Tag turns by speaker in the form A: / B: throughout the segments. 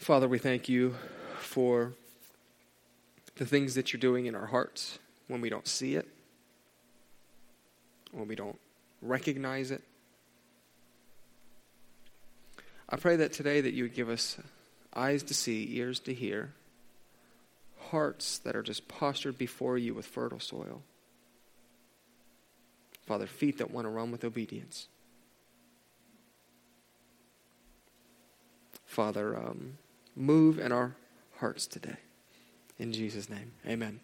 A: Father, we thank you for the things that you're doing in our hearts when we don't see it, when we don't recognize it. I pray that today that you would give us eyes to see, ears to hear, hearts that are just postured before you with fertile soil. Father, feet that want to run with obedience. Father, um, move in our hearts today. In Jesus' name, amen.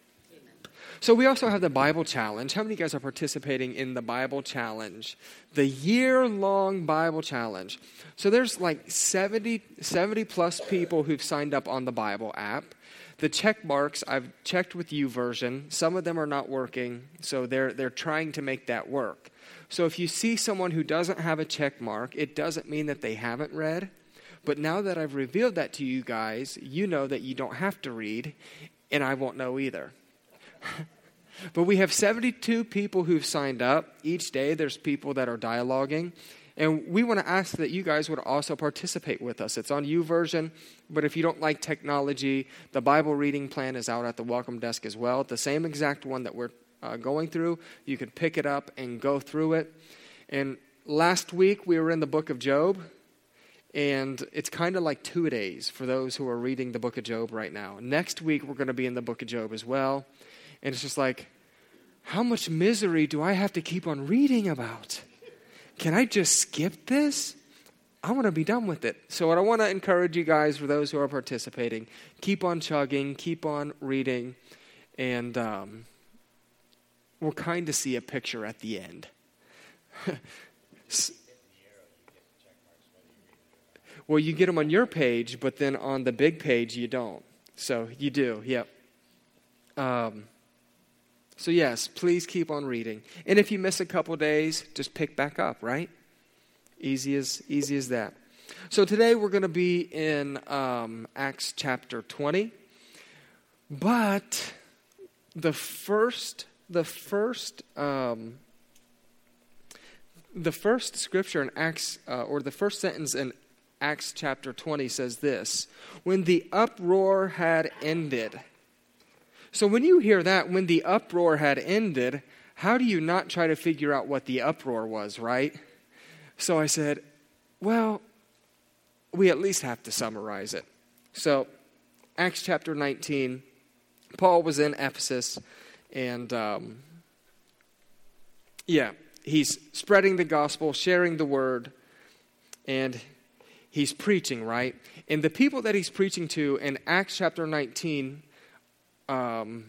A: So, we also have the Bible Challenge. How many of you guys are participating in the Bible Challenge? The year long Bible Challenge. So, there's like 70, 70 plus people who've signed up on the Bible app. The check marks, I've checked with YouVersion Some of them are not working, so they're, they're trying to make that work. So, if you see someone who doesn't have a check mark, it doesn't mean that they haven't read. But now that I've revealed that to you guys, you know that you don't have to read, and I won't know either. but we have 72 people who've signed up. Each day there's people that are dialoguing. And we want to ask that you guys would also participate with us. It's on YouVersion, but if you don't like technology, the Bible reading plan is out at the welcome desk as well. The same exact one that we're uh, going through. You can pick it up and go through it. And last week we were in the book of Job, and it's kind of like two days for those who are reading the book of Job right now. Next week we're going to be in the book of Job as well. And it's just like, how much misery do I have to keep on reading about? Can I just skip this? I want to be done with it. So, what I want to encourage you guys, for those who are participating, keep on chugging, keep on reading, and um, we'll kind of see a picture at the end. well, you get them on your page, but then on the big page, you don't. So, you do, yep. Um, so, yes, please keep on reading. And if you miss a couple days, just pick back up, right? Easy as, easy as that. So, today we're going to be in um, Acts chapter 20. But the first, the first, um, the first scripture in Acts, uh, or the first sentence in Acts chapter 20 says this When the uproar had ended, so when you hear that, when the uproar had ended, how do you not try to figure out what the uproar was, right? So I said, well, we at least have to summarize it. So, Acts chapter 19, Paul was in Ephesus, and um, yeah, he's spreading the gospel, sharing the word, and he's preaching, right? And the people that he's preaching to in Acts chapter 19 um,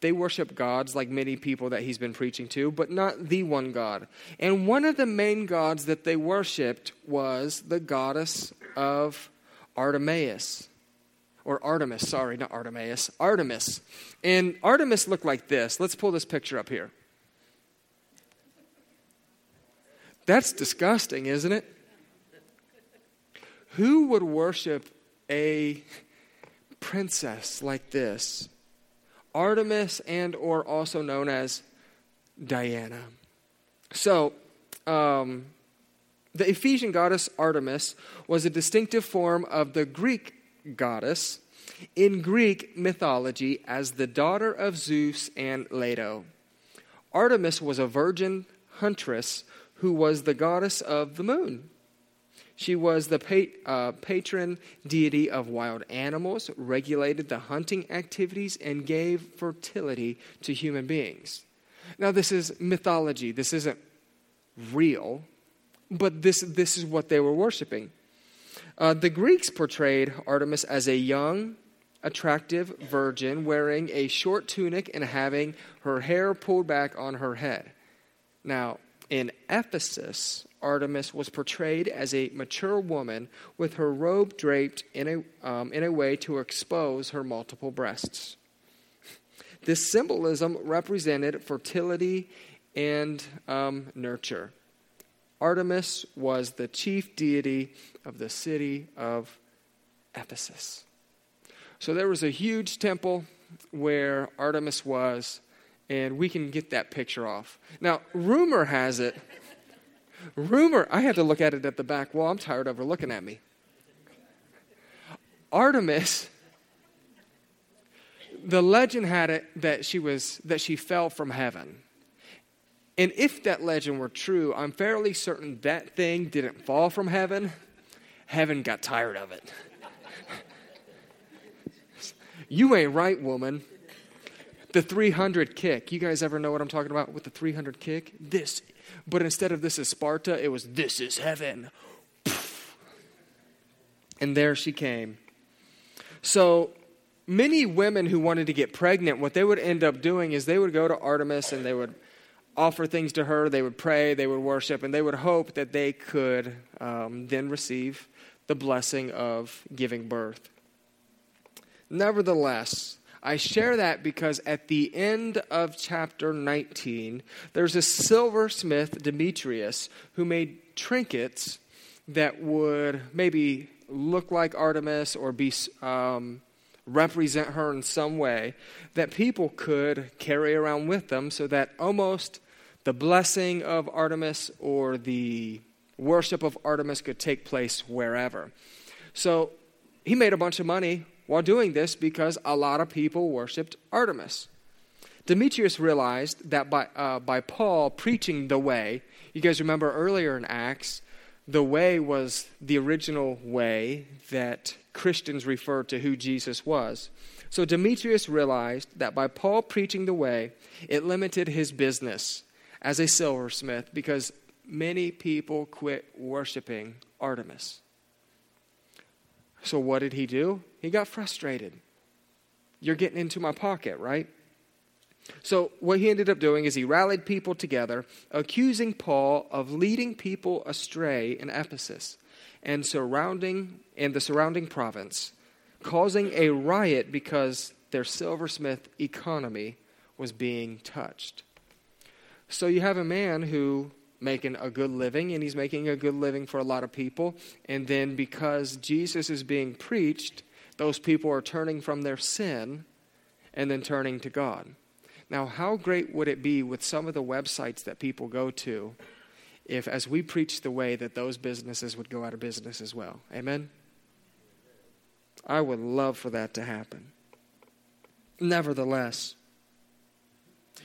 A: they worship gods like many people that he's been preaching to, but not the one God. And one of the main gods that they worshiped was the goddess of Artemis. Or Artemis, sorry, not Artemis, Artemis. And Artemis looked like this. Let's pull this picture up here. That's disgusting, isn't it? Who would worship a princess like this? Artemis and or also known as Diana. So, um, the Ephesian goddess Artemis was a distinctive form of the Greek goddess in Greek mythology as the daughter of Zeus and Leto. Artemis was a virgin huntress who was the goddess of the moon. She was the pat- uh, patron deity of wild animals, regulated the hunting activities, and gave fertility to human beings. Now, this is mythology. This isn't real, but this, this is what they were worshiping. Uh, the Greeks portrayed Artemis as a young, attractive virgin wearing a short tunic and having her hair pulled back on her head. Now, in Ephesus, Artemis was portrayed as a mature woman with her robe draped in a, um, in a way to expose her multiple breasts. This symbolism represented fertility and um, nurture. Artemis was the chief deity of the city of Ephesus. So there was a huge temple where Artemis was, and we can get that picture off. Now, rumor has it Rumor, I had to look at it at the back wall. I'm tired of her looking at me. Artemis, the legend had it that she was that she fell from heaven. And if that legend were true, I'm fairly certain that thing didn't fall from heaven. Heaven got tired of it. you ain't right, woman. The 300 kick. You guys ever know what I'm talking about with the 300 kick? This. But instead of this is Sparta, it was this is heaven. And there she came. So many women who wanted to get pregnant, what they would end up doing is they would go to Artemis and they would offer things to her, they would pray, they would worship, and they would hope that they could um, then receive the blessing of giving birth. Nevertheless, I share that because at the end of chapter 19, there's a silversmith, Demetrius, who made trinkets that would maybe look like Artemis or be um, represent her in some way that people could carry around with them so that almost the blessing of Artemis or the worship of Artemis could take place wherever. So he made a bunch of money while doing this because a lot of people worshiped Artemis. Demetrius realized that by, uh, by Paul preaching the way, you guys remember earlier in Acts, the way was the original way that Christians referred to who Jesus was. So Demetrius realized that by Paul preaching the way, it limited his business as a silversmith because many people quit worshiping Artemis. So, what did he do? He got frustrated. You're getting into my pocket, right? So, what he ended up doing is he rallied people together, accusing Paul of leading people astray in Ephesus and surrounding and the surrounding province, causing a riot because their silversmith economy was being touched. So you have a man who making a good living and he's making a good living for a lot of people and then because Jesus is being preached, those people are turning from their sin and then turning to God. Now, how great would it be with some of the websites that people go to if, as we preach the way, that those businesses would go out of business as well? Amen? I would love for that to happen. Nevertheless,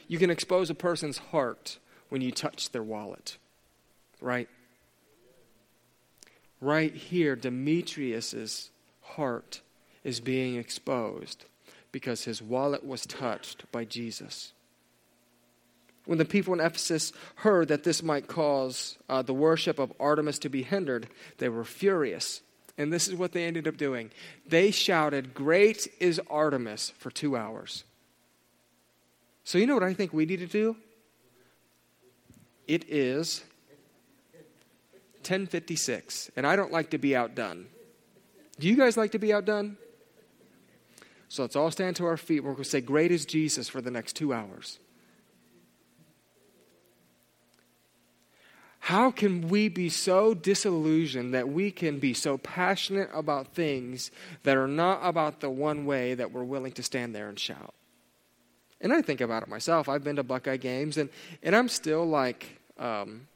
A: you can expose a person's heart when you touch their wallet, right? Right here, Demetrius's heart is being exposed because his wallet was touched by Jesus. When the people in Ephesus heard that this might cause uh, the worship of Artemis to be hindered, they were furious. And this is what they ended up doing. They shouted, Great is Artemis, for two hours. So, you know what I think we need to do? It is 1056, and I don't like to be outdone. Do you guys like to be outdone? So let's all stand to our feet. We're going to say, Great is Jesus for the next two hours. How can we be so disillusioned that we can be so passionate about things that are not about the one way that we're willing to stand there and shout? And I think about it myself. I've been to Buckeye games, and, and I'm still like, um,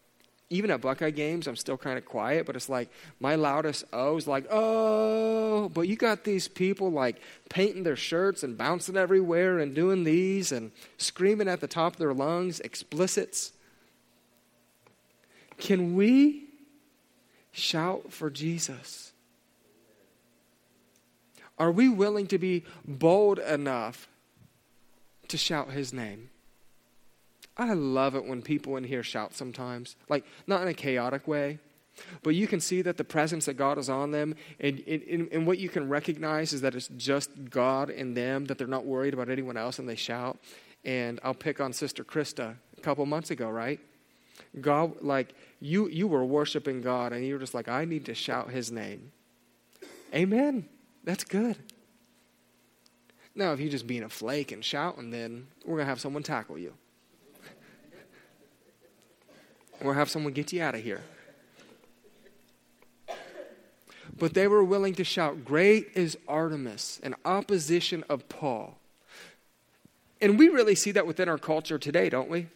A: even at Buckeye games, I'm still kind of quiet, but it's like my loudest oh is like, oh, but you got these people like painting their shirts and bouncing everywhere and doing these and screaming at the top of their lungs, explicits. Can we shout for Jesus? Are we willing to be bold enough to shout his name. I love it when people in here shout sometimes, like not in a chaotic way, but you can see that the presence that God is on them, and, and, and what you can recognize is that it's just God in them, that they're not worried about anyone else, and they shout. And I'll pick on Sister Krista a couple months ago, right? God, like you, you were worshiping God, and you were just like, I need to shout His name. Amen. That's good. Now, if you're just being a flake and shouting, then we're going to have someone tackle you. or have someone get you out of here. But they were willing to shout, Great is Artemis, in opposition of Paul. And we really see that within our culture today, don't we?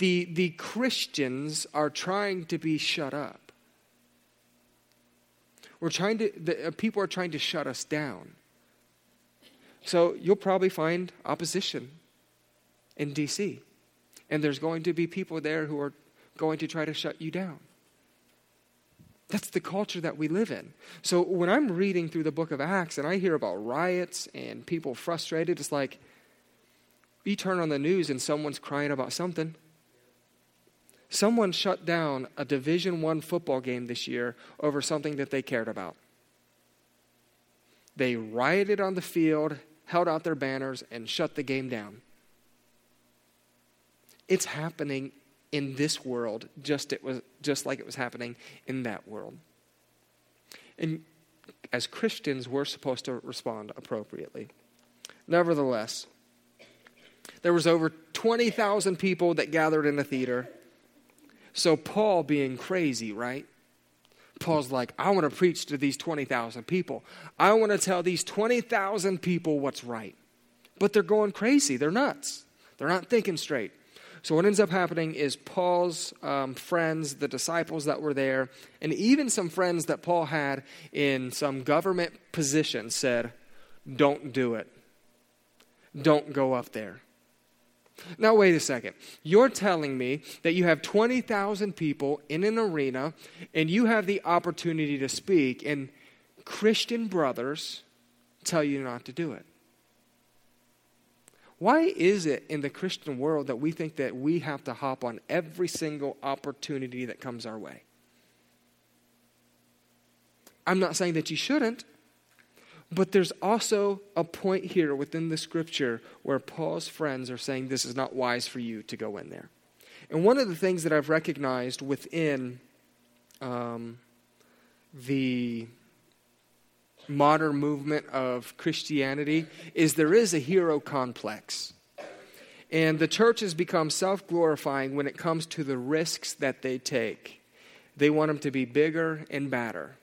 A: The, the Christians are trying to be shut up. We're trying to, the, uh, people are trying to shut us down. So you'll probably find opposition in D.C., and there's going to be people there who are going to try to shut you down. That's the culture that we live in. So when I'm reading through the book of Acts and I hear about riots and people frustrated, it's like you turn on the news and someone's crying about something. Someone shut down a Division 1 football game this year over something that they cared about. They rioted on the field, held out their banners and shut the game down. It's happening in this world just it was just like it was happening in that world. And as Christians, we're supposed to respond appropriately. Nevertheless, there was over 20,000 people that gathered in the theater. So Paul being crazy, right? Paul's like, I want to preach to these 20,000 people. I want to tell these 20,000 people what's right. But they're going crazy. They're nuts. They're not thinking straight. So, what ends up happening is Paul's um, friends, the disciples that were there, and even some friends that Paul had in some government position said, Don't do it. Don't go up there. Now, wait a second. You're telling me that you have 20,000 people in an arena and you have the opportunity to speak, and Christian brothers tell you not to do it. Why is it in the Christian world that we think that we have to hop on every single opportunity that comes our way? I'm not saying that you shouldn't, but there's also a point here within the scripture where Paul's friends are saying this is not wise for you to go in there. And one of the things that I've recognized within um, the modern movement of Christianity is there is a hero complex. And the church has become self glorifying when it comes to the risks that they take. They want them to be bigger and badder.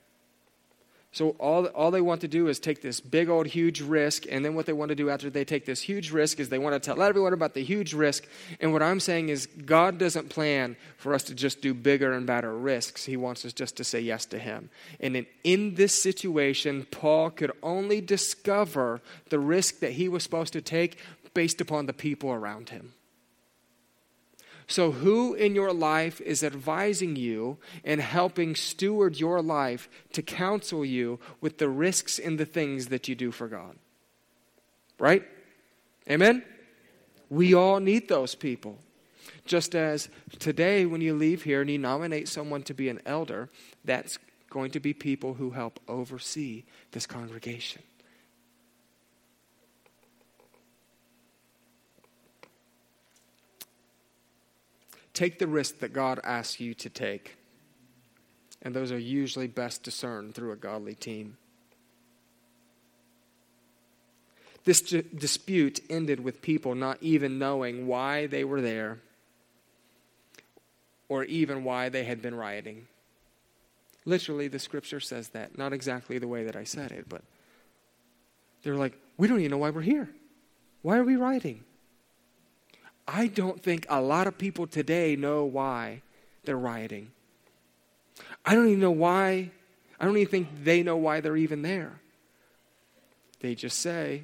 A: So all, all they want to do is take this big old huge risk, and then what they want to do after they take this huge risk is they want to tell everyone about the huge risk. And what I'm saying is God doesn't plan for us to just do bigger and better risks. He wants us just to say yes to Him. And in, in this situation, Paul could only discover the risk that he was supposed to take based upon the people around him. So, who in your life is advising you and helping steward your life to counsel you with the risks in the things that you do for God? Right? Amen? We all need those people. Just as today, when you leave here and you nominate someone to be an elder, that's going to be people who help oversee this congregation. Take the risk that God asks you to take. And those are usually best discerned through a godly team. This d- dispute ended with people not even knowing why they were there or even why they had been rioting. Literally, the scripture says that. Not exactly the way that I said it, but they're like, we don't even know why we're here. Why are we rioting? I don't think a lot of people today know why they're rioting. I don't even know why. I don't even think they know why they're even there. They just say,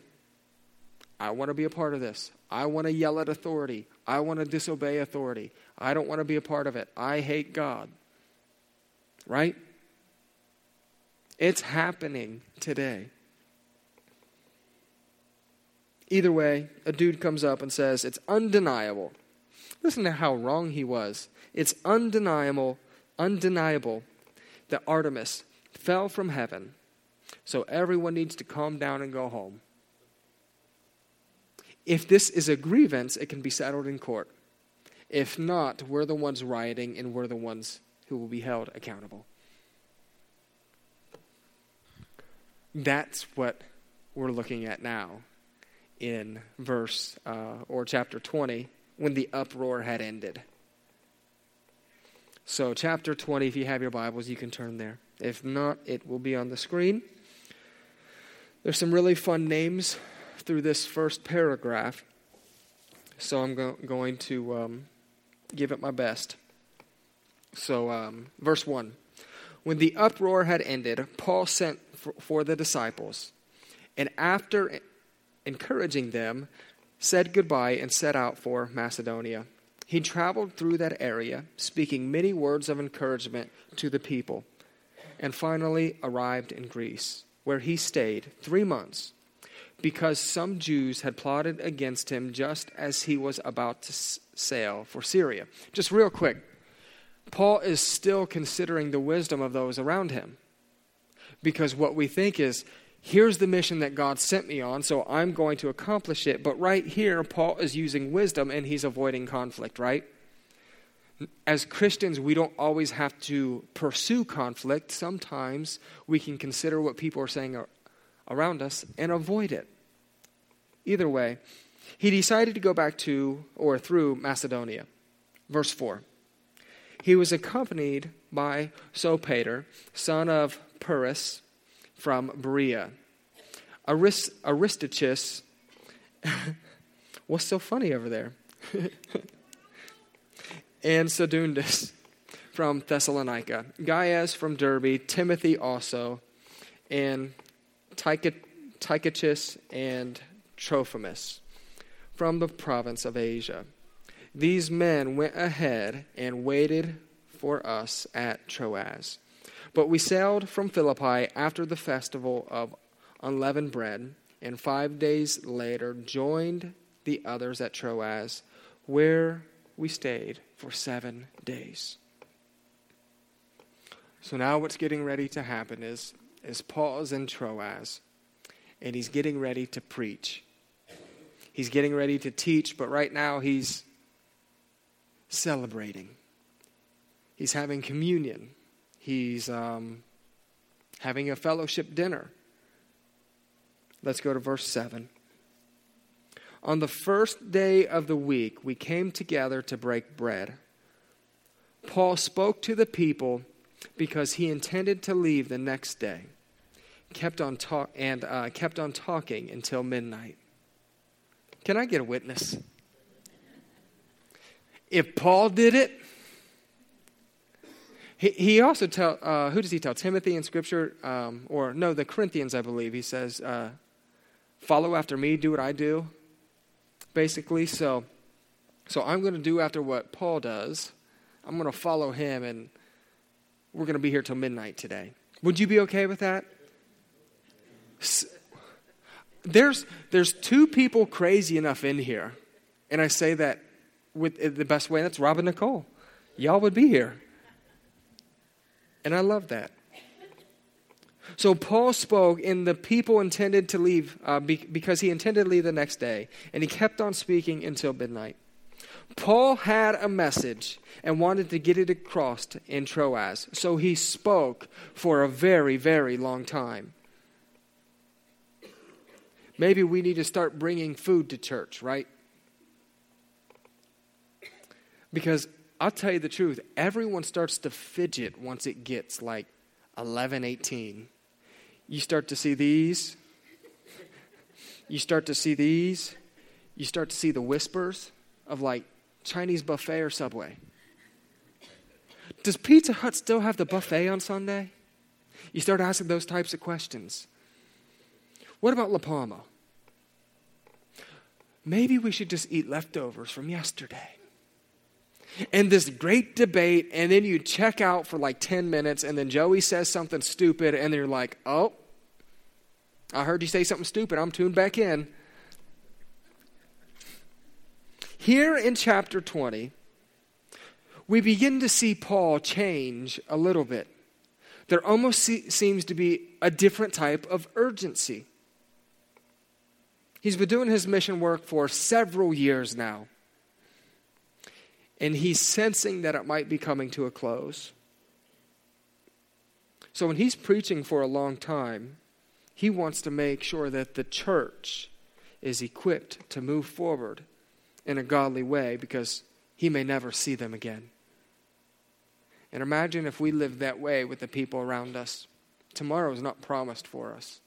A: I want to be a part of this. I want to yell at authority. I want to disobey authority. I don't want to be a part of it. I hate God. Right? It's happening today. Either way, a dude comes up and says, It's undeniable. Listen to how wrong he was. It's undeniable, undeniable that Artemis fell from heaven, so everyone needs to calm down and go home. If this is a grievance, it can be settled in court. If not, we're the ones rioting and we're the ones who will be held accountable. That's what we're looking at now in verse uh, or chapter 20 when the uproar had ended. So, chapter 20, if you have your Bibles, you can turn there. If not, it will be on the screen. There's some really fun names through this first paragraph, so I'm go- going to um, give it my best. So, um, verse 1 When the uproar had ended, Paul sent for, for the disciples, and after encouraging them, said goodbye and set out for Macedonia. He traveled through that area, speaking many words of encouragement to the people, and finally arrived in Greece, where he stayed three months because some Jews had plotted against him just as he was about to sail for Syria. Just real quick, Paul is still considering the wisdom of those around him. Because what we think is, here's the mission that God sent me on, so I'm going to accomplish it. But right here, Paul is using wisdom and he's avoiding conflict, right? As Christians, we don't always have to pursue conflict. Sometimes we can consider what people are saying around us and avoid it. Either way, he decided to go back to or through Macedonia. Verse 4. He was accompanied by Sopater, son of Pyrrhus from Berea. Arist- Aristarchus, what's so funny over there? and Secundus from Thessalonica, Gaius from Derbe, Timothy also, and Tychicus and Trophimus from the province of Asia. These men went ahead and waited for us at Troas. But we sailed from Philippi after the festival of unleavened bread, and five days later joined the others at Troas, where we stayed for seven days. So now what's getting ready to happen is, is Paul is in Troas, and he's getting ready to preach. He's getting ready to teach, but right now he's celebrating. He's having communion. He's um, having a fellowship dinner. Let's go to verse 7. On the first day of the week, we came together to break bread. Paul spoke to the people because he intended to leave the next day. Kept on talk and uh, kept on talking until midnight. Can I get a witness? If Paul did it, he, he also tell uh, who does he tell Timothy in Scripture um, or no the Corinthians I believe he says uh, follow after me do what I do basically so so I'm going to do after what Paul does I'm going to follow him and we're going to be here till midnight today would you be okay with that there's there's two people crazy enough in here and I say that with the best way. That's Robin Nicole. Y'all would be here. And I love that. So Paul spoke, and the people intended to leave uh, be, because he intended to leave the next day, and he kept on speaking until midnight. Paul had a message and wanted to get it across in Troas, so he spoke for a very, very long time. Maybe we need to start bringing food to church, right? Because I'll tell you the truth, everyone starts to fidget once it gets like 11, 18. You start to see these. You start to see these. You start to see the whispers of like Chinese buffet or Subway. Does Pizza Hut still have the buffet on Sunday? You start asking those types of questions. What about La Palma? Maybe we should just eat leftovers from yesterday and this great debate, and then you check out for like 10 minutes, and then Joey says something stupid, and you're like, oh, I heard you say something stupid. I'm tuned back in. Here in chapter 20, we begin to see Paul change a little bit. There almost seems to be a different type of urgency. He's been doing his mission work for several years now and he's sensing that it might be coming to a close. So when he's preaching for a long time, he wants to make sure that the church is equipped to move forward in a godly way because he may never see them again. And imagine if we lived that way with the people around us. Tomorrow is not promised for us.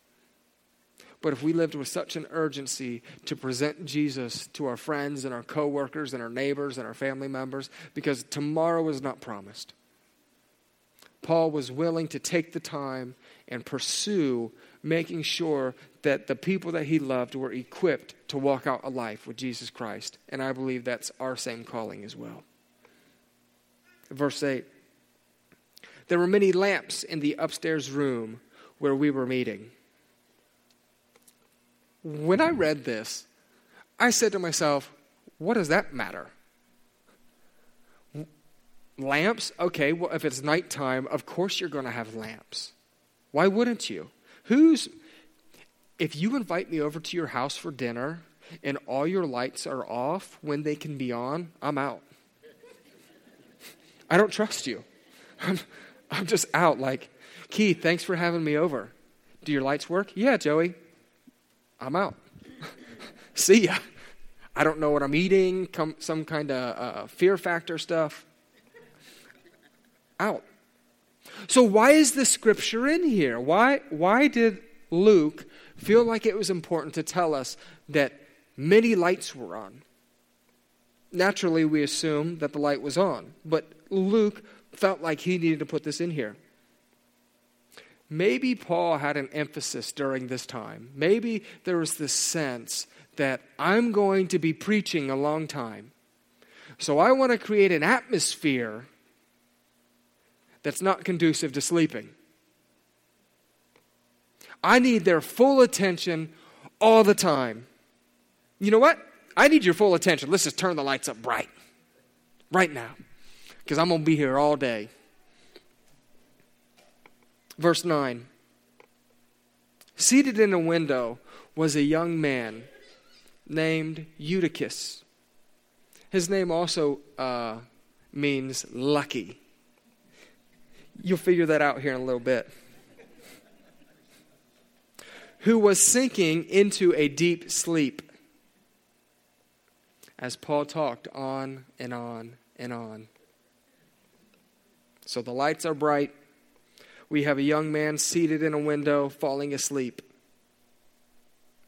A: But if we lived with such an urgency to present Jesus to our friends and our coworkers and our neighbors and our family members, because tomorrow is not promised. Paul was willing to take the time and pursue making sure that the people that he loved were equipped to walk out a life with Jesus Christ. And I believe that's our same calling as well. Verse 8 There were many lamps in the upstairs room where we were meeting. When I read this, I said to myself, what does that matter? Lamps? Okay, well, if it's nighttime, of course you're going to have lamps. Why wouldn't you? Who's, if you invite me over to your house for dinner and all your lights are off when they can be on, I'm out. I don't trust you. I'm, I'm just out. Like, Keith, thanks for having me over. Do your lights work? Yeah, Joey. I'm out. See ya. I don't know what I'm eating, come, some kind of uh, fear factor stuff. Out. So, why is the scripture in here? Why, why did Luke feel like it was important to tell us that many lights were on? Naturally, we assume that the light was on, but Luke felt like he needed to put this in here. Maybe Paul had an emphasis during this time. Maybe there was this sense that I'm going to be preaching a long time. So I want to create an atmosphere that's not conducive to sleeping. I need their full attention all the time. You know what? I need your full attention. Let's just turn the lights up bright right now because I'm going to be here all day. Verse 9 Seated in a window was a young man named Eutychus. His name also uh, means lucky. You'll figure that out here in a little bit. Who was sinking into a deep sleep as Paul talked on and on and on. So the lights are bright. We have a young man seated in a window falling asleep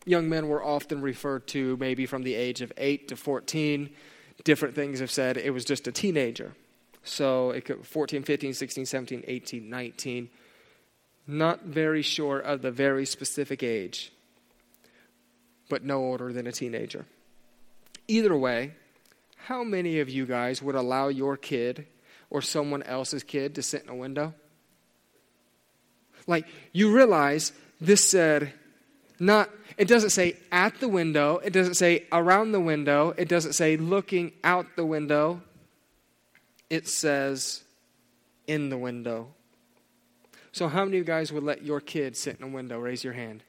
A: young men were often referred to maybe from the age of 8 to 14. Different things have said it was just a teenager. So it could 14, 15, 16, 17, 18, 19. Not very sure of the very specific age, but no older than a teenager. Either way, how many of you guys would allow your kid or someone else's kid to sit in a window? Like, you realize this said, not it doesn't say at the window, it doesn't say around the window, it doesn't say looking out the window. It says in the window. So, how many of you guys would let your kid sit in a window? Raise your hand.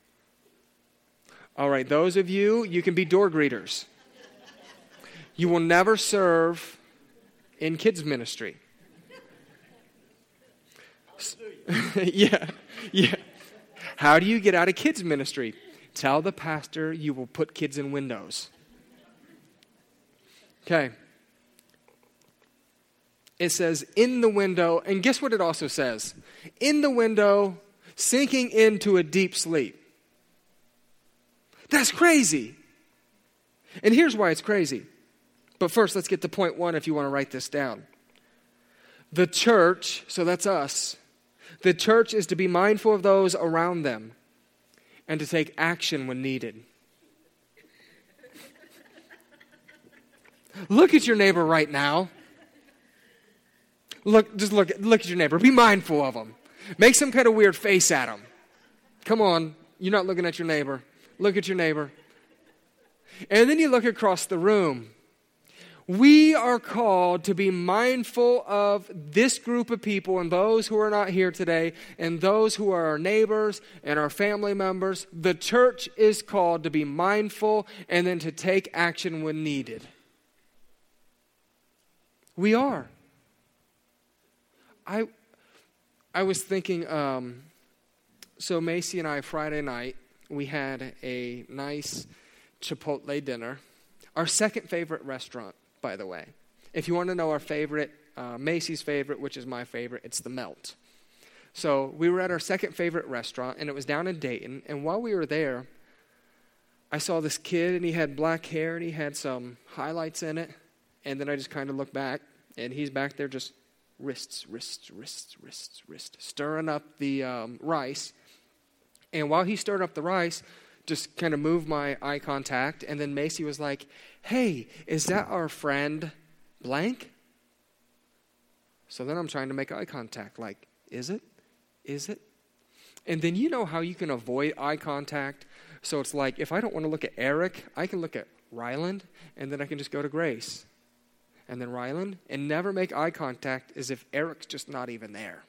A: All right, those of you, you can be door greeters. You will never serve in kids' ministry. yeah, yeah. How do you get out of kids' ministry? Tell the pastor you will put kids in windows. Okay. It says in the window, and guess what it also says? In the window, sinking into a deep sleep. That's crazy. And here's why it's crazy. But first, let's get to point one if you want to write this down. The church, so that's us, the church is to be mindful of those around them and to take action when needed. look at your neighbor right now. Look, just look, look at your neighbor. Be mindful of them. Make some kind of weird face at them. Come on, you're not looking at your neighbor. Look at your neighbor. And then you look across the room we are called to be mindful of this group of people and those who are not here today and those who are our neighbors and our family members. The church is called to be mindful and then to take action when needed. We are. I, I was thinking, um, so Macy and I, Friday night, we had a nice Chipotle dinner, our second favorite restaurant by the way. If you want to know our favorite, uh, Macy's favorite, which is my favorite, it's the Melt. So we were at our second favorite restaurant, and it was down in Dayton. And while we were there, I saw this kid, and he had black hair, and he had some highlights in it. And then I just kind of looked back, and he's back there just wrists, wrists, wrists, wrists, wrists, stirring up the um, rice. And while he stirred up the rice, just kind of move my eye contact. And then Macy was like, Hey, is that our friend blank? So then I'm trying to make eye contact. Like, is it? Is it? And then you know how you can avoid eye contact. So it's like, if I don't want to look at Eric, I can look at Ryland, and then I can just go to Grace. And then Ryland, and never make eye contact as if Eric's just not even there.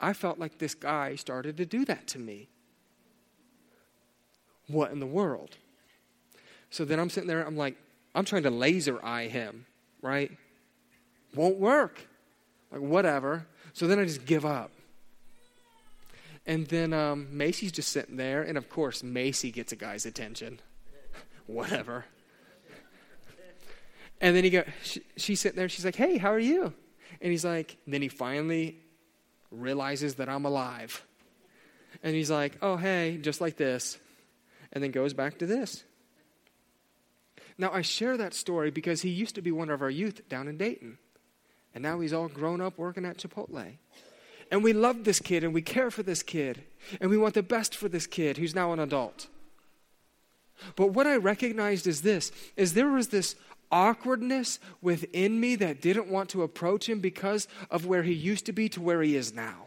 A: I felt like this guy started to do that to me. What in the world? So then I'm sitting there, I'm like, I'm trying to laser eye him, right? Won't work. Like, whatever. So then I just give up. And then um, Macy's just sitting there, and of course, Macy gets a guy's attention. whatever. And then he go, she, she's sitting there, she's like, hey, how are you? And he's like, then he finally realizes that I'm alive. And he's like, oh, hey, just like this. And then goes back to this. Now, I share that story because he used to be one of our youth down in Dayton. And now he's all grown up working at Chipotle. And we love this kid and we care for this kid. And we want the best for this kid who's now an adult. But what I recognized is this is there was this awkwardness within me that didn't want to approach him because of where he used to be to where he is now.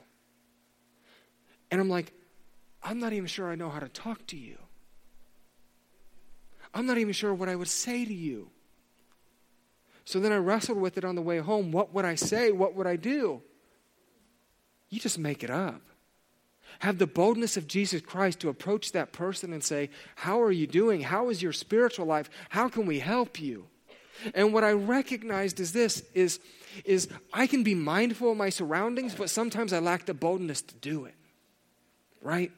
A: And I'm like, I'm not even sure I know how to talk to you. I'm not even sure what I would say to you. So then I wrestled with it on the way home. What would I say? What would I do? You just make it up. Have the boldness of Jesus Christ to approach that person and say, How are you doing? How is your spiritual life? How can we help you? And what I recognized is this is, is I can be mindful of my surroundings, but sometimes I lack the boldness to do it. Right?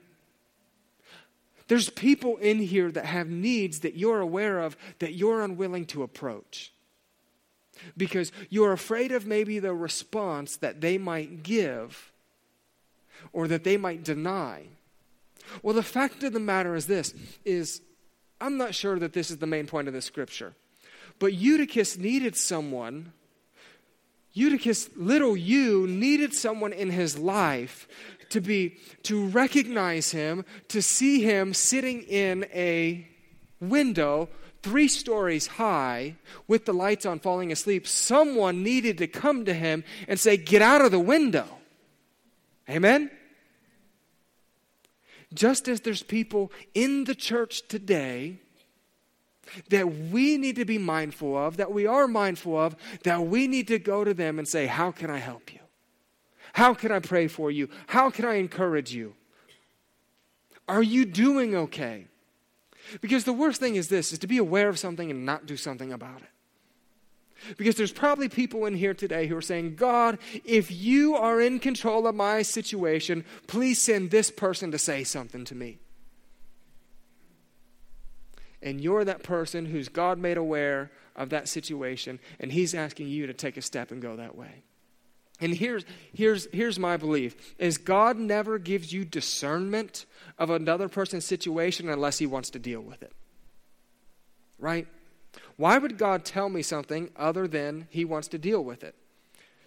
A: There's people in here that have needs that you're aware of that you're unwilling to approach because you're afraid of maybe the response that they might give or that they might deny. Well, the fact of the matter is this is I'm not sure that this is the main point of the scripture. But Eutychus needed someone Eutychus, little you, needed someone in his life to be to recognize him, to see him sitting in a window three stories high with the lights on falling asleep, someone needed to come to him and say, Get out of the window. Amen? Just as there's people in the church today that we need to be mindful of, that we are mindful of, that we need to go to them and say, How can I help you? How can I pray for you? How can I encourage you? Are you doing okay? Because the worst thing is this is to be aware of something and not do something about it. Because there's probably people in here today who are saying, God, if you are in control of my situation, please send this person to say something to me. And you're that person who's God made aware of that situation, and He's asking you to take a step and go that way. And here's, here's, here's my belief is God never gives you discernment of another person's situation unless he wants to deal with it. Right? Why would God tell me something other than he wants to deal with it?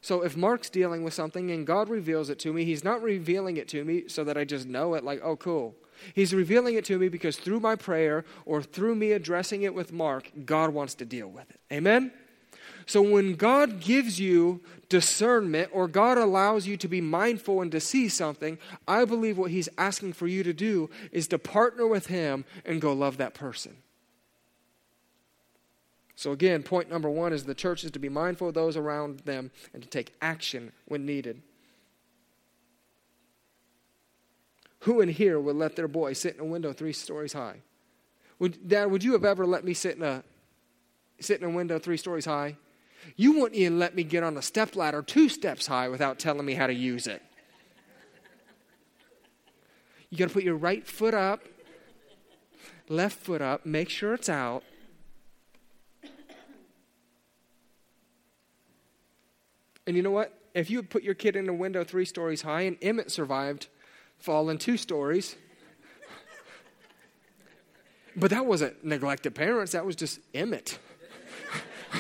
A: So if Mark's dealing with something and God reveals it to me, he's not revealing it to me so that I just know it like, oh, cool. He's revealing it to me because through my prayer or through me addressing it with Mark, God wants to deal with it. Amen? So when God gives you discernment or God allows you to be mindful and to see something, I believe what He's asking for you to do is to partner with Him and go love that person. So, again, point number one is the church is to be mindful of those around them and to take action when needed. Who in here would let their boy sit in a window three stories high? Would, Dad, would you have ever let me sit in a, sit in a window three stories high? You wouldn't even let me get on a step ladder two steps high without telling me how to use it. You got to put your right foot up, left foot up, make sure it's out. And you know what? If you put your kid in a window three stories high and Emmett survived falling two stories, but that wasn't neglected parents, that was just Emmett.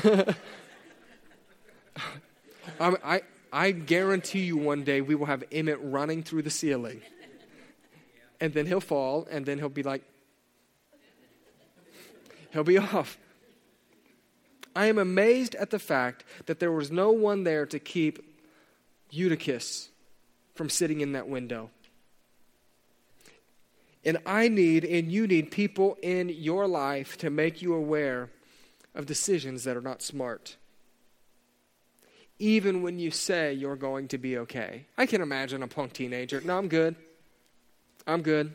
A: I, I, guarantee you one day we will have Emmett running through the ceiling. And then he'll fall, and then he'll be like, he'll be off. I am amazed at the fact that there was no one there to keep Eutychus from sitting in that window. And I need, and you need people in your life to make you aware of decisions that are not smart. Even when you say you're going to be okay. I can imagine a punk teenager. No, I'm good. I'm good.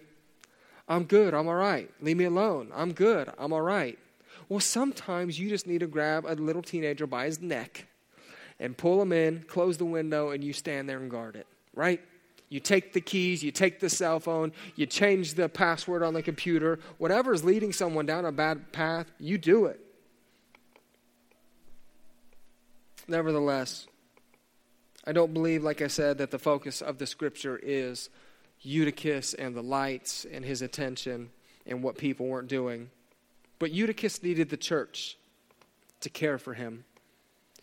A: I'm good. I'm all right. Leave me alone. I'm good. I'm all right. Well, sometimes you just need to grab a little teenager by his neck and pull him in, close the window, and you stand there and guard it right? You take the keys, you take the cell phone, you change the password on the computer. Whatever is leading someone down a bad path, you do it. Nevertheless, I don't believe, like I said, that the focus of the scripture is Eutychus and the lights and his attention and what people weren't doing. But Eutychus needed the church to care for him.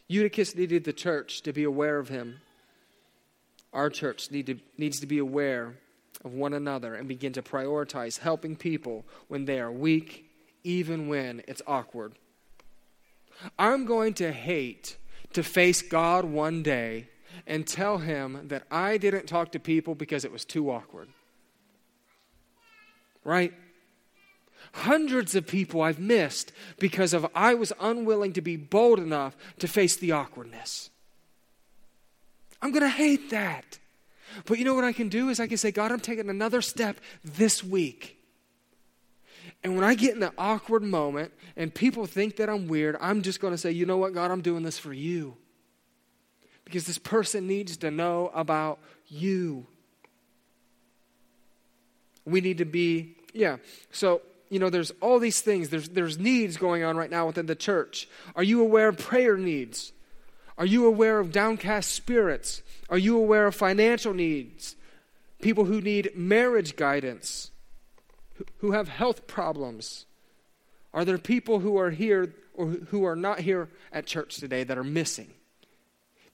A: Eutychus needed the church to be aware of him our church need to, needs to be aware of one another and begin to prioritize helping people when they are weak, even when it's awkward. I'm going to hate to face God one day and tell him that I didn't talk to people because it was too awkward. Right? Hundreds of people I've missed because of I was unwilling to be bold enough to face the awkwardness. I'm going to hate that. But you know what I can do is I can say, God, I'm taking another step this week. And when I get in the awkward moment and people think that I'm weird, I'm just going to say, you know what, God, I'm doing this for you. Because this person needs to know about you. We need to be, yeah. So, you know, there's all these things. There's, there's needs going on right now within the church. Are you aware of prayer needs? Are you aware of downcast spirits? Are you aware of financial needs? People who need marriage guidance, who have health problems? Are there people who are here or who are not here at church today that are missing?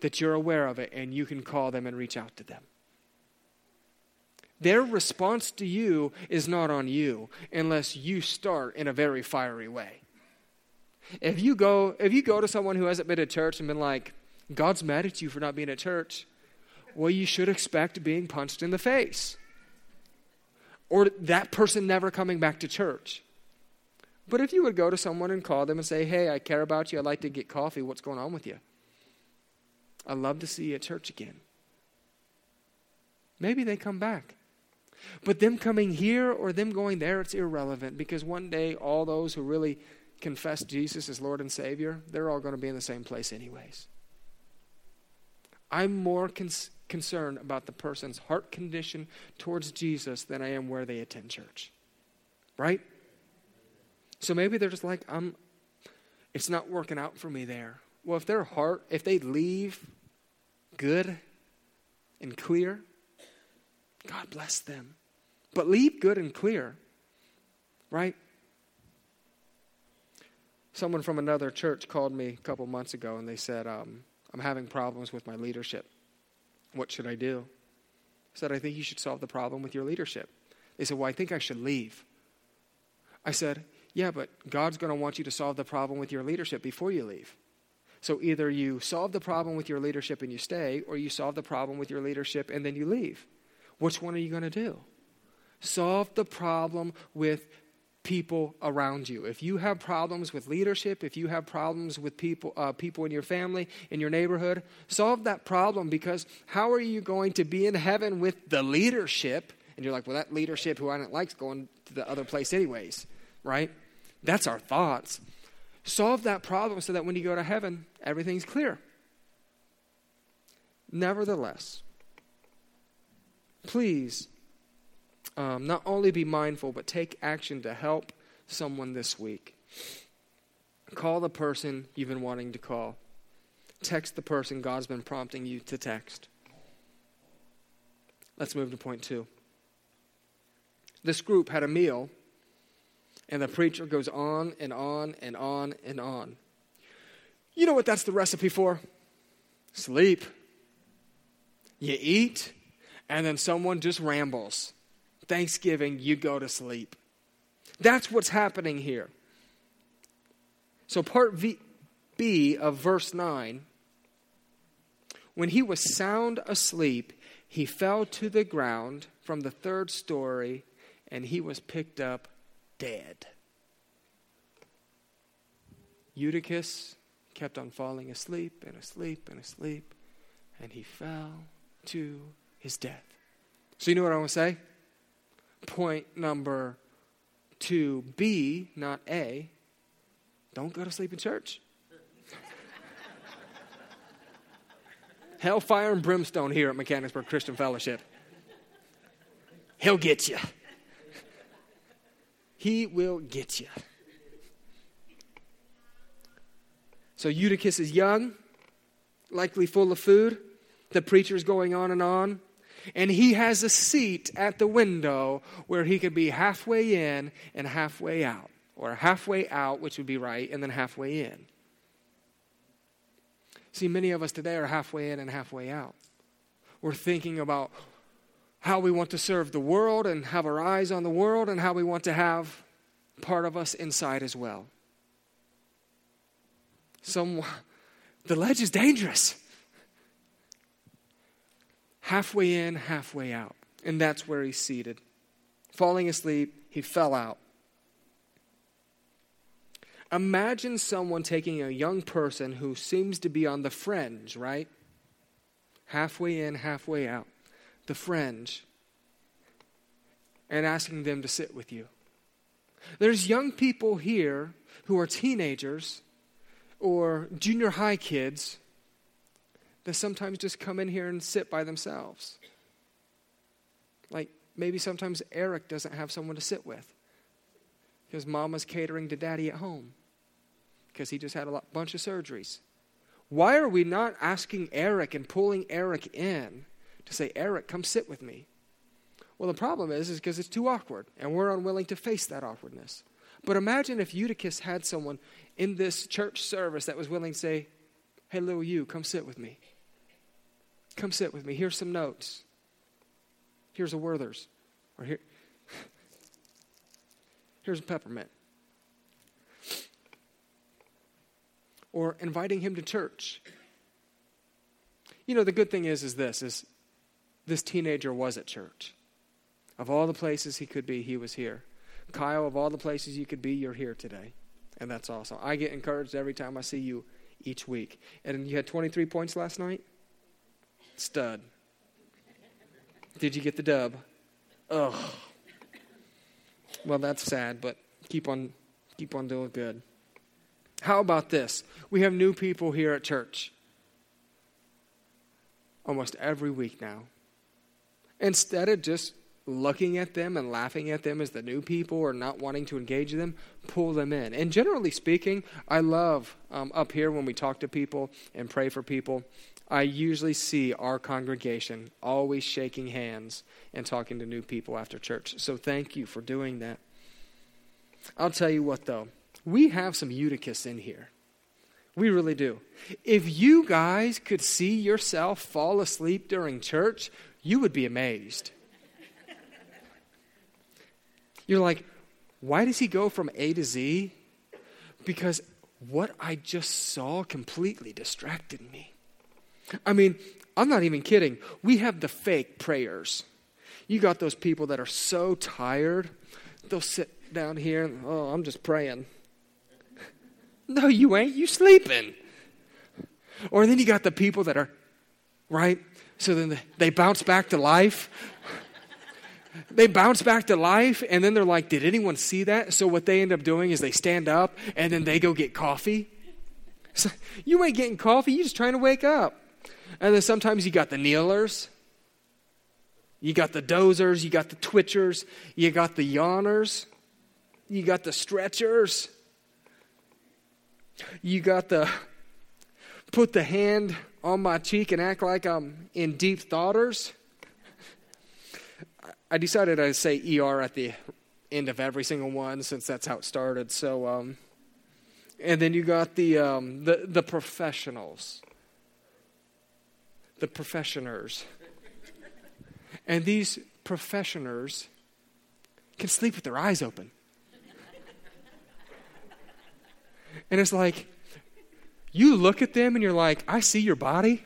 A: That you're aware of it and you can call them and reach out to them. Their response to you is not on you unless you start in a very fiery way. If you go, if you go to someone who hasn't been to church and been like, God's mad at you for not being at church, well, you should expect being punched in the face. Or that person never coming back to church. But if you would go to someone and call them and say, Hey, I care about you, I'd like to get coffee, what's going on with you? I'd love to see you at church again. Maybe they come back. But them coming here or them going there, it's irrelevant because one day all those who really confess Jesus as Lord and Savior, they're all going to be in the same place, anyways. I'm more cons- concerned about the person's heart condition towards Jesus than I am where they attend church. Right? So maybe they're just like, I'm, it's not working out for me there. Well, if their heart, if they leave good and clear, God bless them. But leave good and clear, right? Someone from another church called me a couple months ago and they said, um, I'm having problems with my leadership. What should I do? I said, I think you should solve the problem with your leadership. They said, Well, I think I should leave. I said, Yeah, but God's going to want you to solve the problem with your leadership before you leave. So either you solve the problem with your leadership and you stay, or you solve the problem with your leadership and then you leave. Which one are you going to do? Solve the problem with people around you. If you have problems with leadership, if you have problems with people, uh, people in your family, in your neighborhood, solve that problem because how are you going to be in heaven with the leadership? And you're like, well, that leadership who I don't like is going to the other place anyways, right? That's our thoughts. Solve that problem so that when you go to heaven, everything's clear. Nevertheless, please um, not only be mindful, but take action to help someone this week. Call the person you've been wanting to call. Text the person God's been prompting you to text. Let's move to point two. This group had a meal, and the preacher goes on and on and on and on. You know what that's the recipe for? Sleep. you eat, and then someone just rambles. Thanksgiving, you go to sleep. That's what's happening here. So, part v, B of verse 9 when he was sound asleep, he fell to the ground from the third story and he was picked up dead. Eutychus kept on falling asleep and asleep and asleep, and he fell to his death. So, you know what I want to say? Point number two B, not A, don't go to sleep in church. Hellfire and brimstone here at Mechanicsburg Christian Fellowship. He'll get you. He will get you. So Eutychus is young, likely full of food. The preacher's going on and on. And he has a seat at the window where he could be halfway in and halfway out, or halfway out, which would be right, and then halfway in. See, many of us today are halfway in and halfway out. We're thinking about how we want to serve the world and have our eyes on the world and how we want to have part of us inside as well. Some, the ledge is dangerous. Halfway in, halfway out. And that's where he's seated. Falling asleep, he fell out. Imagine someone taking a young person who seems to be on the fringe, right? Halfway in, halfway out. The fringe. And asking them to sit with you. There's young people here who are teenagers or junior high kids that sometimes just come in here and sit by themselves. Like maybe sometimes Eric doesn't have someone to sit with because mama's catering to daddy at home because he just had a lot, bunch of surgeries. Why are we not asking Eric and pulling Eric in to say, Eric, come sit with me? Well, the problem is, is because it's too awkward, and we're unwilling to face that awkwardness. But imagine if Eutychus had someone in this church service that was willing to say, Hey, little you, come sit with me. Come sit with me. Here's some notes. Here's a Werther's. Or here, here's a peppermint. Or inviting him to church. You know, the good thing is, is this, is this teenager was at church. Of all the places he could be, he was here. Kyle, of all the places you could be, you're here today. And that's awesome. I get encouraged every time I see you each week. And you had 23 points last night? Stud. Did you get the dub? Ugh. Well, that's sad, but keep on keep on doing good. How about this? We have new people here at church. Almost every week now. Instead of just looking at them and laughing at them as the new people or not wanting to engage them, pull them in. And generally speaking, I love um, up here when we talk to people and pray for people, I usually see our congregation always shaking hands and talking to new people after church. So thank you for doing that. I'll tell you what, though, we have some Eutychus in here. We really do. If you guys could see yourself fall asleep during church, you would be amazed. You're like, why does he go from A to Z? Because what I just saw completely distracted me. I mean, I'm not even kidding. We have the fake prayers. You got those people that are so tired, they'll sit down here and, oh, I'm just praying. No, you ain't. You sleeping. Or then you got the people that are, right? So then they bounce back to life they bounce back to life and then they're like, Did anyone see that? So what they end up doing is they stand up and then they go get coffee. So, you ain't getting coffee, you're just trying to wake up. And then sometimes you got the kneelers, you got the dozers, you got the twitchers, you got the yawners, you got the stretchers, you got the put the hand on my cheek and act like I'm in deep thoughters. I decided I'd say ER at the end of every single one since that's how it started. So, um, and then you got the, um, the, the professionals, the professioners. And these professionals can sleep with their eyes open. and it's like, you look at them and you're like, I see your body,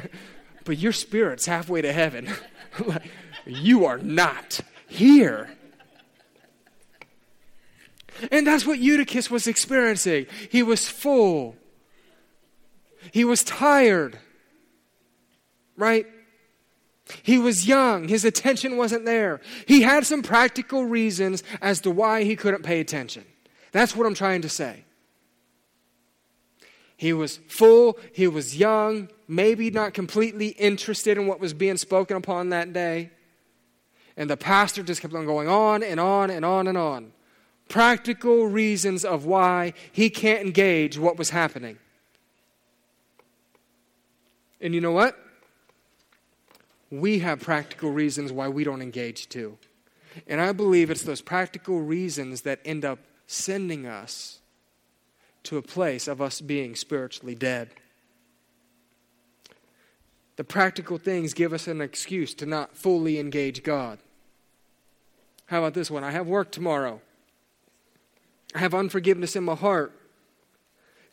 A: but your spirit's halfway to heaven. like, you are not here. And that's what Eutychus was experiencing. He was full, he was tired, right? He was young. His attention wasn't there. He had some practical reasons as to why he couldn't pay attention. That's what I'm trying to say. He was full, he was young, maybe not completely interested in what was being spoken upon that day. And the pastor just kept on going on and on and on and on. Practical reasons of why he can't engage what was happening. And you know what? We have practical reasons why we don't engage too. And I believe it's those practical reasons that end up sending us to a place of us being spiritually dead. The practical things give us an excuse to not fully engage God. How about this one? I have work tomorrow. I have unforgiveness in my heart.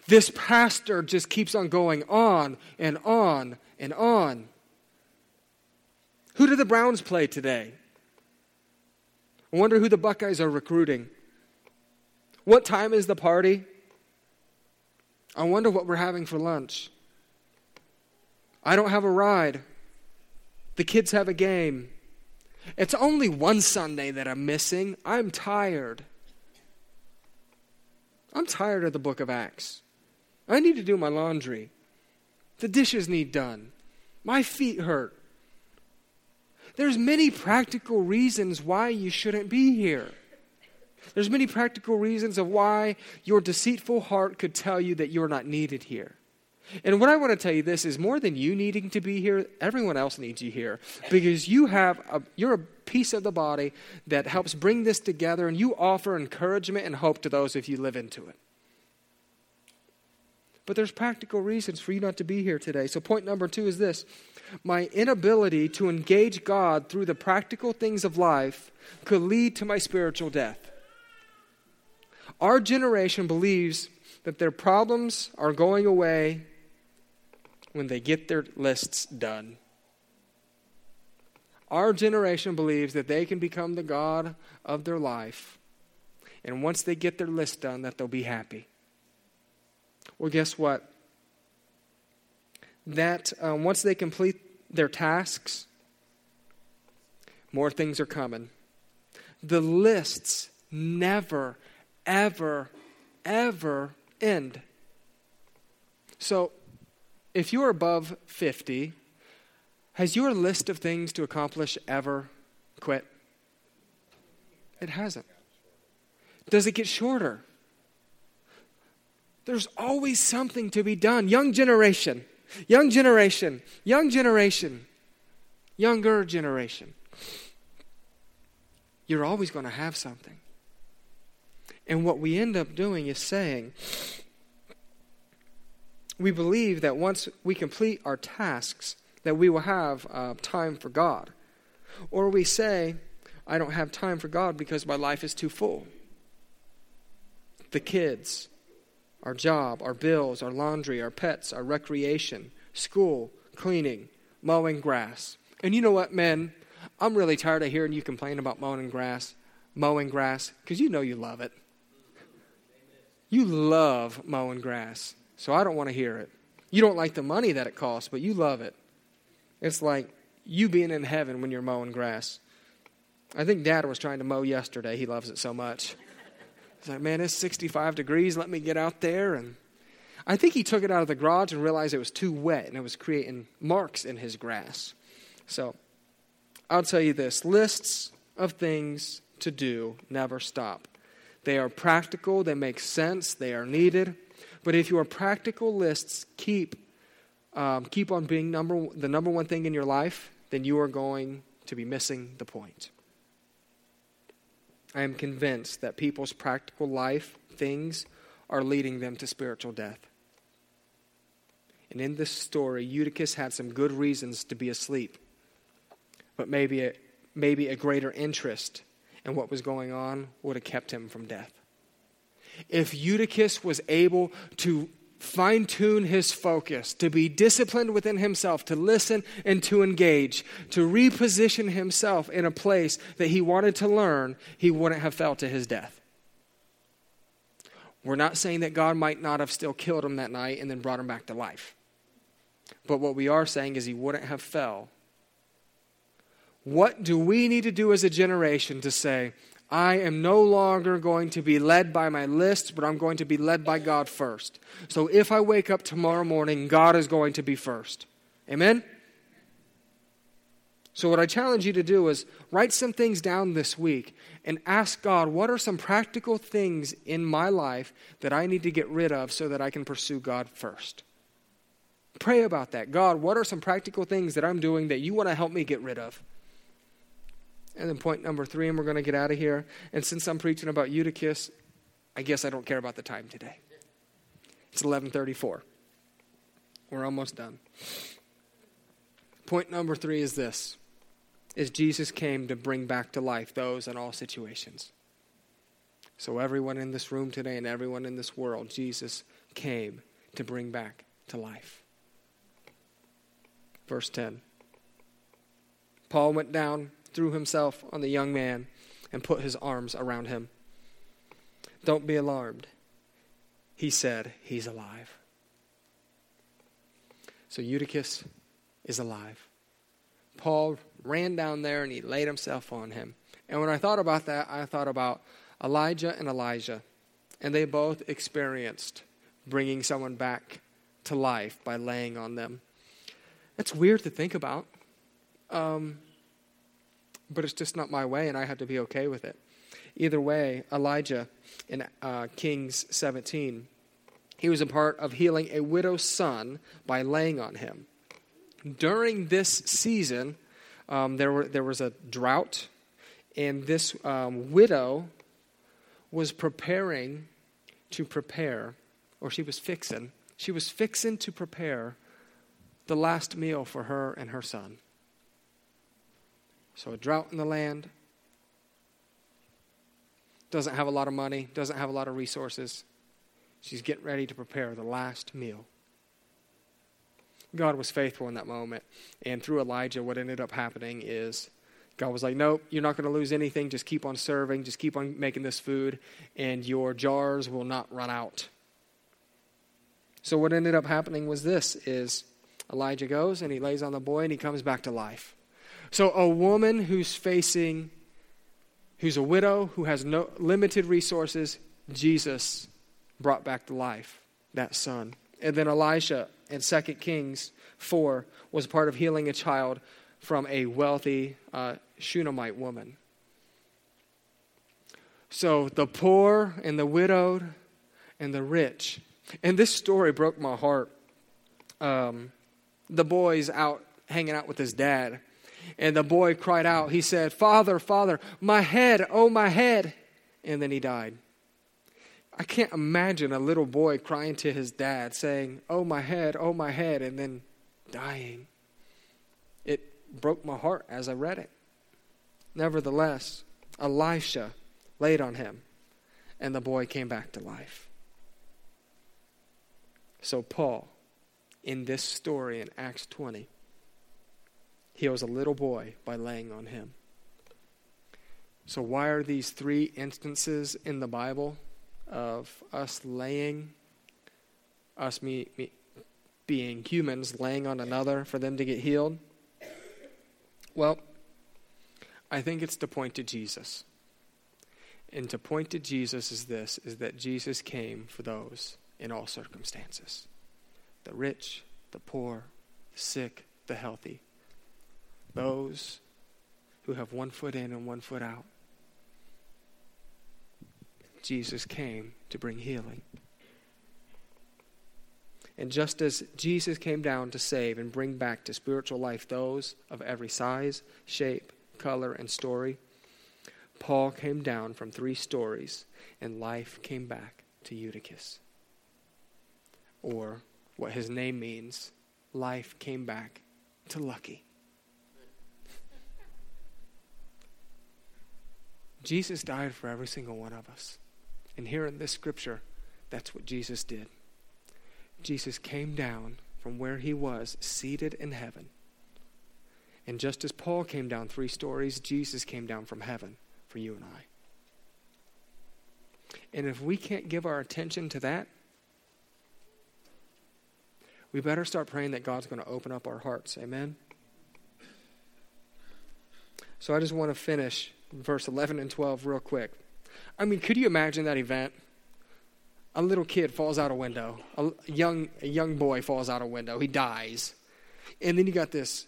A: This pastor just keeps on going on and on and on. Who do the Browns play today? I wonder who the Buckeyes are recruiting. What time is the party? I wonder what we're having for lunch. I don't have a ride. The kids have a game. It's only one Sunday that I'm missing. I'm tired. I'm tired of the book of Acts. I need to do my laundry. The dishes need done. My feet hurt. There's many practical reasons why you shouldn't be here. There's many practical reasons of why your deceitful heart could tell you that you're not needed here. And what I want to tell you this is more than you needing to be here, everyone else needs you here because you have a, you're a piece of the body that helps bring this together and you offer encouragement and hope to those if you live into it. But there's practical reasons for you not to be here today. So point number 2 is this. My inability to engage God through the practical things of life could lead to my spiritual death. Our generation believes that their problems are going away when they get their lists done. Our generation believes that they can become the God of their life, and once they get their list done, that they'll be happy. Well, guess what? That um, once they complete their tasks, more things are coming. The lists never ever, ever end. So, if you're above 50, has your list of things to accomplish ever quit? It hasn't. Does it get shorter? There's always something to be done. Young generation, young generation, young generation, younger generation. You're always going to have something. And what we end up doing is saying, we believe that once we complete our tasks, that we will have uh, time for God. Or we say, I don't have time for God because my life is too full. The kids, our job, our bills, our laundry, our pets, our recreation, school, cleaning, mowing grass. And you know what, men? I'm really tired of hearing you complain about mowing grass, mowing grass, because you know you love it. You love mowing grass, so I don't want to hear it. You don't like the money that it costs, but you love it. It's like you being in heaven when you're mowing grass. I think Dad was trying to mow yesterday. He loves it so much. He's like, man, it's 65 degrees. Let me get out there. And I think he took it out of the garage and realized it was too wet and it was creating marks in his grass. So I'll tell you this lists of things to do never stop. They are practical, they make sense, they are needed. But if your practical lists keep, um, keep on being number, the number one thing in your life, then you are going to be missing the point. I am convinced that people's practical life things are leading them to spiritual death. And in this story, Eutychus had some good reasons to be asleep. but maybe a, maybe a greater interest in what was going on would have kept him from death. If Eutychus was able to fine tune his focus, to be disciplined within himself, to listen and to engage, to reposition himself in a place that he wanted to learn, he wouldn't have fell to his death. We're not saying that God might not have still killed him that night and then brought him back to life. But what we are saying is he wouldn't have fell. What do we need to do as a generation to say, I am no longer going to be led by my list, but I'm going to be led by God first. So if I wake up tomorrow morning, God is going to be first. Amen? So, what I challenge you to do is write some things down this week and ask God, what are some practical things in my life that I need to get rid of so that I can pursue God first? Pray about that. God, what are some practical things that I'm doing that you want to help me get rid of? And then point number three, and we're going to get out of here. And since I'm preaching about Eutychus, I guess I don't care about the time today. It's 11:34. We're almost done. Point number 3 is this. Is Jesus came to bring back to life those in all situations. So everyone in this room today and everyone in this world, Jesus came to bring back to life. Verse 10. Paul went down threw himself on the young man and put his arms around him. Don't be alarmed. He said, He's alive. So Eutychus is alive. Paul ran down there and he laid himself on him. And when I thought about that, I thought about Elijah and Elisha. And they both experienced bringing someone back to life by laying on them. That's weird to think about. Um, but it's just not my way, and I have to be okay with it. Either way, Elijah in uh, Kings 17, he was a part of healing a widow's son by laying on him. During this season, um, there, were, there was a drought, and this um, widow was preparing to prepare, or she was fixing, she was fixing to prepare the last meal for her and her son. So, a drought in the land, doesn't have a lot of money, doesn't have a lot of resources. She's getting ready to prepare the last meal. God was faithful in that moment. And through Elijah, what ended up happening is God was like, Nope, you're not going to lose anything. Just keep on serving, just keep on making this food, and your jars will not run out. So what ended up happening was this is Elijah goes and he lays on the boy and he comes back to life. So, a woman who's facing, who's a widow, who has no limited resources, Jesus brought back to life that son. And then Elisha in 2 Kings 4 was part of healing a child from a wealthy uh, Shunammite woman. So the poor and the widowed and the rich. And this story broke my heart. Um, the boy's out hanging out with his dad. And the boy cried out. He said, Father, Father, my head, oh, my head. And then he died. I can't imagine a little boy crying to his dad, saying, Oh, my head, oh, my head, and then dying. It broke my heart as I read it. Nevertheless, Elisha laid on him, and the boy came back to life. So, Paul, in this story in Acts 20, heals a little boy by laying on him. So, why are these three instances in the Bible of us laying, us me, me, being humans, laying on another for them to get healed? Well, I think it's to point to Jesus. And to point to Jesus is this is that Jesus came for those in all circumstances. The rich, the poor, the sick, the healthy those who have one foot in and one foot out. Jesus came to bring healing. And just as Jesus came down to save and bring back to spiritual life those of every size, shape, color, and story, Paul came down from three stories and life came back to Eutychus. Or what his name means, life came back to Lucky. Jesus died for every single one of us. And here in this scripture, that's what Jesus did. Jesus came down from where he was, seated in heaven. And just as Paul came down three stories, Jesus came down from heaven for you and I. And if we can't give our attention to that, we better start praying that God's going to open up our hearts. Amen? So I just want to finish verse 11 and 12 real quick. I mean, could you imagine that event? A little kid falls out a window. A young, a young boy falls out a window. He dies. And then you got this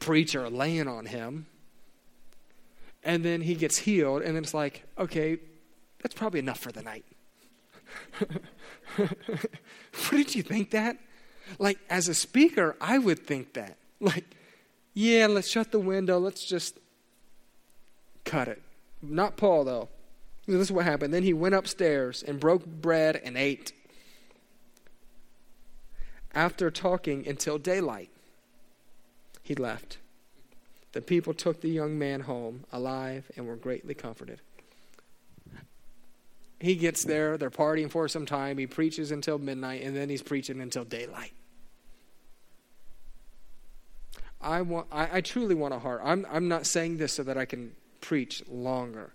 A: preacher laying on him. And then he gets healed. And then it's like, okay, that's probably enough for the night. Wouldn't you think that? Like, as a speaker, I would think that. Like, yeah, let's shut the window. Let's just cut it. Not Paul, though. This is what happened. Then he went upstairs and broke bread and ate. After talking until daylight, he left. The people took the young man home alive and were greatly comforted. He gets there, they're partying for some time, he preaches until midnight, and then he's preaching until daylight. I want I, I truly want a heart. I'm I'm not saying this so that I can preach longer.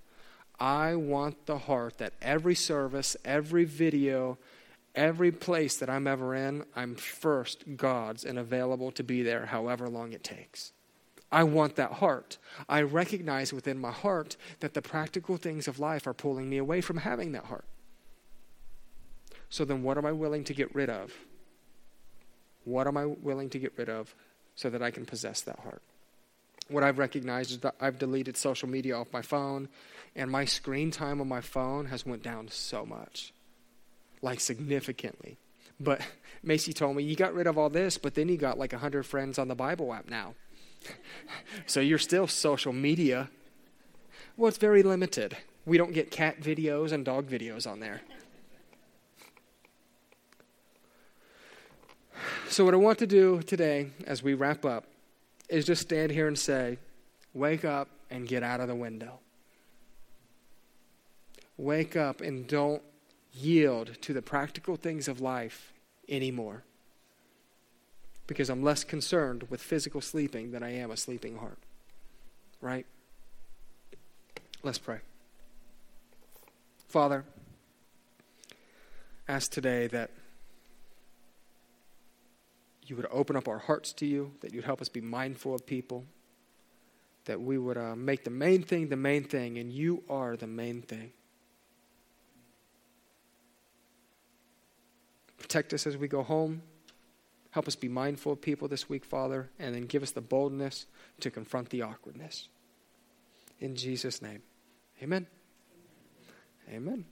A: I want the heart that every service, every video, every place that I'm ever in, I'm first God's and available to be there however long it takes. I want that heart. I recognize within my heart that the practical things of life are pulling me away from having that heart. So then, what am I willing to get rid of? What am I willing to get rid of so that I can possess that heart? What I've recognized is that I've deleted social media off my phone, and my screen time on my phone has went down so much, like significantly. But Macy told me you got rid of all this, but then you got like hundred friends on the Bible app now, so you're still social media. Well, it's very limited. We don't get cat videos and dog videos on there. So, what I want to do today as we wrap up is just stand here and say, Wake up and get out of the window. Wake up and don't yield to the practical things of life anymore. Because I'm less concerned with physical sleeping than I am a sleeping heart. Right? Let's pray. Father, ask today that you would open up our hearts to you, that you'd help us be mindful of people, that we would uh, make the main thing the main thing, and you are the main thing. Protect us as we go home. Help us be mindful of people this week, Father, and then give us the boldness to confront the awkwardness. In Jesus' name, amen. Amen.